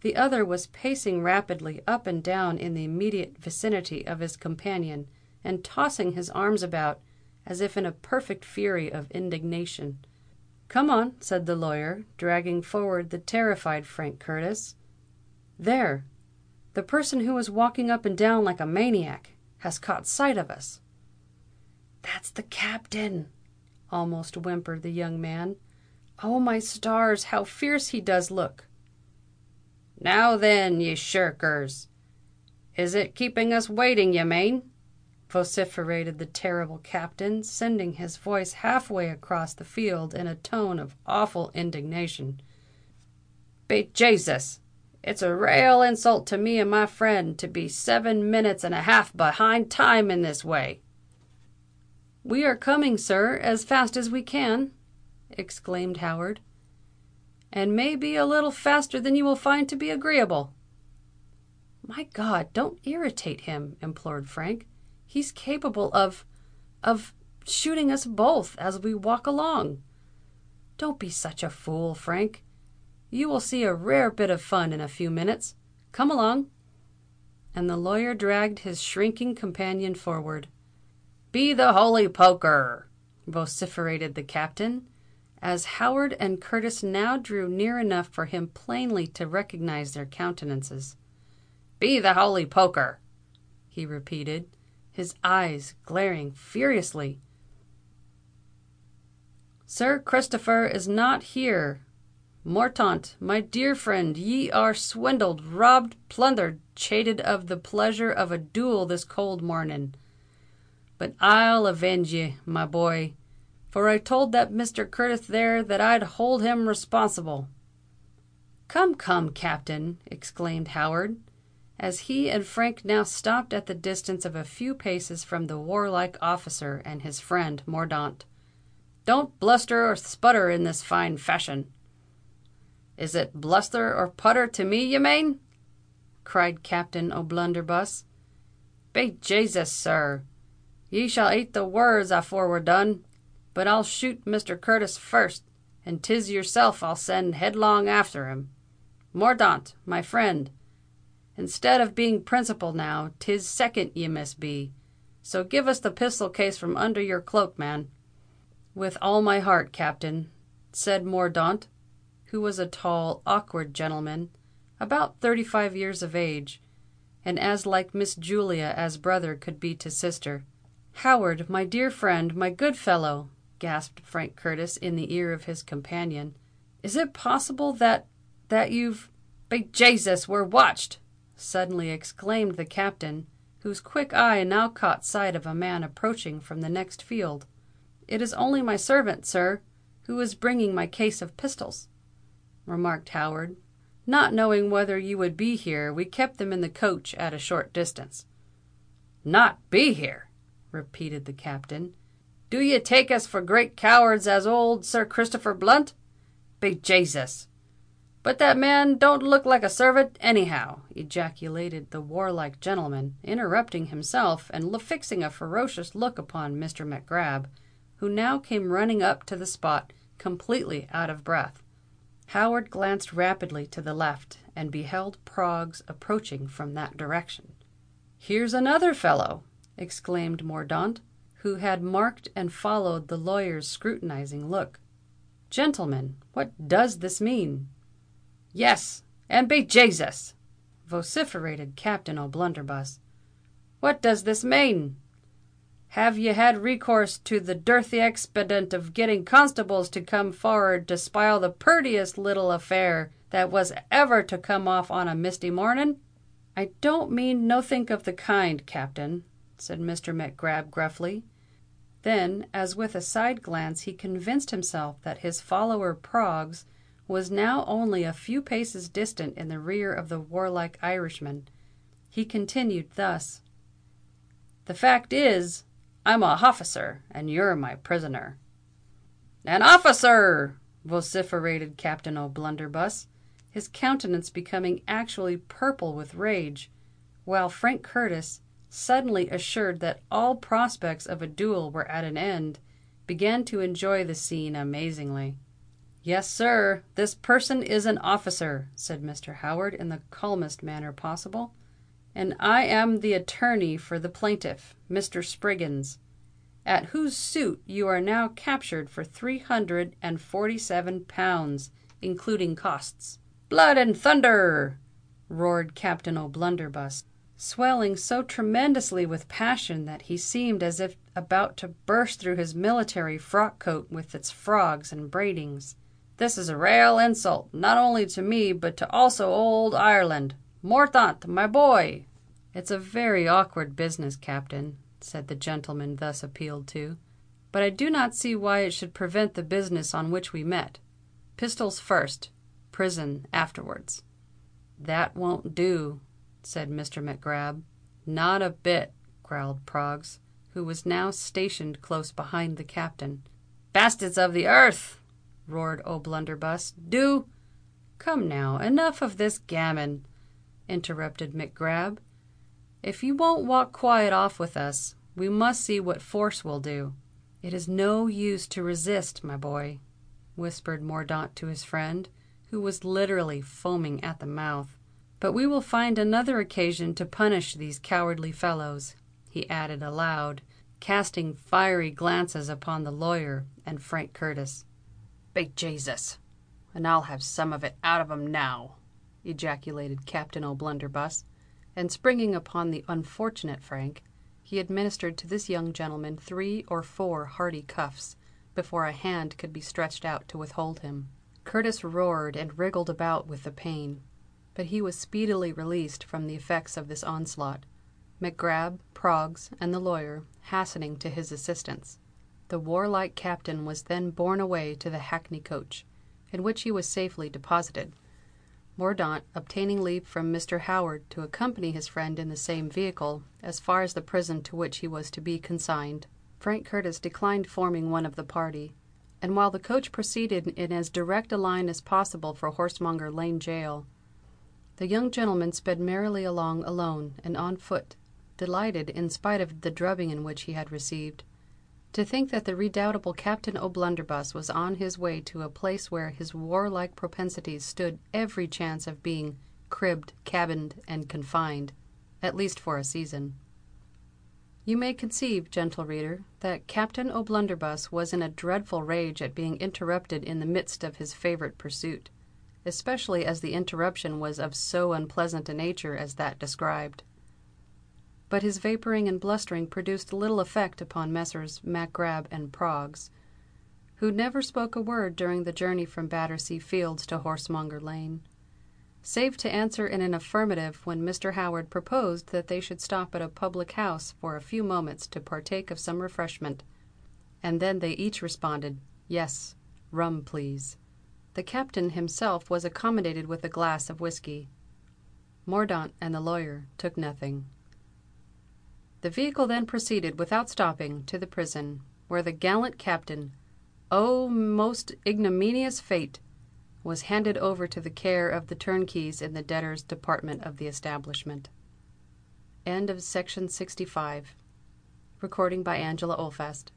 The other was pacing rapidly up and down in the immediate vicinity of his companion, and tossing his arms about, as if in a perfect fury of indignation. "Come on," said the lawyer, dragging forward the terrified Frank Curtis. "There! the person who was walking up and down like a maniac, has caught sight of us." "That's the Captain!" almost whimpered the young man. "Oh! my stars, how fierce he does look!" "Now then, ye shirkers, is it keeping us waiting ye mane?" vociferated the terrible Captain, sending his voice half way across the field in a tone of awful indignation. "Be Jasus! it's a rale insult to me and my friend to be seven minutes and a half behind time in this way." "We are coming, sir, as fast as we can," exclaimed Howard and may be a little faster than you will find to be agreeable." "My God! don't irritate him," implored Frank. "He's capable of—of shooting us both as we walk along. Don't be such a fool, Frank. You will see a rare bit of fun in a few minutes. Come along." And the lawyer dragged his shrinking companion forward. "Be the holy poker!" vociferated the Captain as Howard and Curtis now drew near enough for him plainly to recognise their countenances. "Be the holy poker!" he repeated, his eyes glaring furiously. "Sir Christopher is not here. Morthaunt, my dear friend, ye are swindled, robbed, plundered, chated of the pleasure of a duel this cold morning. But I'll avenge ye, my boy for I told that Mr. Curtis there that I'd hold him responsible." "Come, come, Captain!" exclaimed Howard, as he and Frank now stopped at the distance of a few paces from the warlike officer and his friend Mordaunt. "Don't bluster or sputter in this fine fashion." "Is it bluster or putter to me, ye mane?" cried Captain O'Blunderbuss. "Be Jasus, sir! ye shall ate the words afore we're done. But I'll shoot Mr. Curtis first, and 'tis yourself I'll send headlong after him. Mordaunt, my friend, instead of being principal now, 'tis second ye must be. So give us the pistol case from under your cloak, man." "With all my heart, Captain," said Mordaunt, who was a tall, awkward gentleman, about thirty-five years of age, and as like Miss Julia as brother could be to sister. "Howard, my dear friend, my good fellow!" Gasped Frank Curtis in the ear of his companion. "Is it possible that—that you've——" "Be Jasus, we're watched!" suddenly exclaimed the Captain, whose quick eye now caught sight of a man approaching from the next field. "It is only my servant, sir, who is bringing my case of pistols," remarked Howard. "Not knowing whether you would be here, we kept them in the coach at a short distance." "Not be here!" repeated the Captain. Do ye take us for great cowards as old Sir Christopher Blunt? Be Jasus! But that man don't look like a servant, anyhow!" ejaculated the warlike gentleman, interrupting himself and fixing a ferocious look upon Mr. Mac Grab, who now came running up to the spot, completely out of breath. Howard glanced rapidly to the left, and beheld Proggs approaching from that direction. "Here's another fellow!" exclaimed Mordaunt who had marked and followed the lawyer's scrutinizing look. "Gentlemen, what does this mean?" "Yes, and be Jasus!" vociferated Captain O'Blunderbuss. "What does this mane? Have ye had recourse to the dirthy expedient of getting constables to come for'ard to spile the purtiest little affair that was ever to come off on a misty mornin'?" "I don't mean nothink of the kind, Captain," said Mr. Mac Grab gruffly. Then, as with a side glance he convinced himself that his follower Proggs was now only a few paces distant in the rear of the warlike Irishman, he continued thus: "The fact is, I'm a hofficer, and you're my prisoner." "An officer!" vociferated Captain O'Blunderbuss, his countenance becoming actually purple with rage, while Frank Curtis, suddenly assured that all prospects of a duel were at an end, began to enjoy the scene amazingly. Yes, sir, this person is an officer, said Mr. Howard in the calmest manner possible, and I am the attorney for the plaintiff, Mr. Spriggins, at whose suit you are now captured for three hundred and forty-seven pounds, including costs. Blood and thunder! roared Captain O'Blunderbuss, swelling so tremendously with passion that he seemed as if about to burst through his military frock coat with its frogs and braidings. "This is a rale insult, not only to me, but to also ould Ireland. Morthaunt, my boy!" "It's a very awkward business, Captain," said the gentleman thus appealed to; "but I do not see why it should prevent the business on which we met. Pistols first—prison afterwards." "That won't do," said Mr. Mac Grab. "Not a bit," growled Proggs, who was now stationed close behind the captain. "Bastards of the earth!" roared O'Blunderbuss, "do——" "Come now, enough of this gammon," interrupted Mac Grab. "If you won't walk quiet off with us, we must see what force will do." "It is no use to resist, my boy," whispered Mordaunt to his friend, who was literally foaming at the mouth. "But we will find another occasion to punish these cowardly fellows," he added aloud, casting fiery glances upon the lawyer and Frank Curtis. "Be Jasus! and I'll have some of it out of 'em now!" ejaculated Captain O'Blunderbuss; and springing upon the unfortunate Frank, he administered to this young gentleman three or four hearty cuffs, before a hand could be stretched out to withhold him. Curtis roared and wriggled about with the pain; but he was speedily released from the effects of this onslaught, Mac Grab, Proggs, and the lawyer hastening to his assistance. The warlike captain was then borne away to the hackney coach, in which he was safely deposited. Mordaunt obtaining leave from Mr. Howard to accompany his friend in the same vehicle as far as the prison to which he was to be consigned, Frank Curtis declined forming one of the party; and while the coach proceeded in as direct a line as possible for Horsemonger Lane Gaol, the young gentleman sped merrily along alone and on foot, delighted, in spite of the drubbing in which he had received, to think that the redoubtable Captain O'Blunderbuss was on his way to a place where his warlike propensities stood every chance of being cribbed, cabined, and confined, at least for a season. You may conceive, gentle reader, that Captain O'Blunderbuss was in a dreadful rage at being interrupted in the midst of his favourite pursuit, especially as the interruption was of so unpleasant a nature as that described. But his vapouring and blustering produced little effect upon Messrs. Mac Grab and Proggs, who never spoke a word during the journey from Battersea Fields to Horsemonger Lane, save to answer in an affirmative when Mr. Howard proposed that they should stop at a public house for a few moments to partake of some refreshment; and then they each responded, "Yes, rum, please." The captain himself was accommodated with a glass of whiskey. Mordaunt and the lawyer took nothing. The vehicle then proceeded without stopping to the prison, where the gallant captain—oh! most ignominious fate!—was handed over to the care of the turnkeys in the debtors' department of the establishment. End of Section 65. Recording by Angela Oldfast.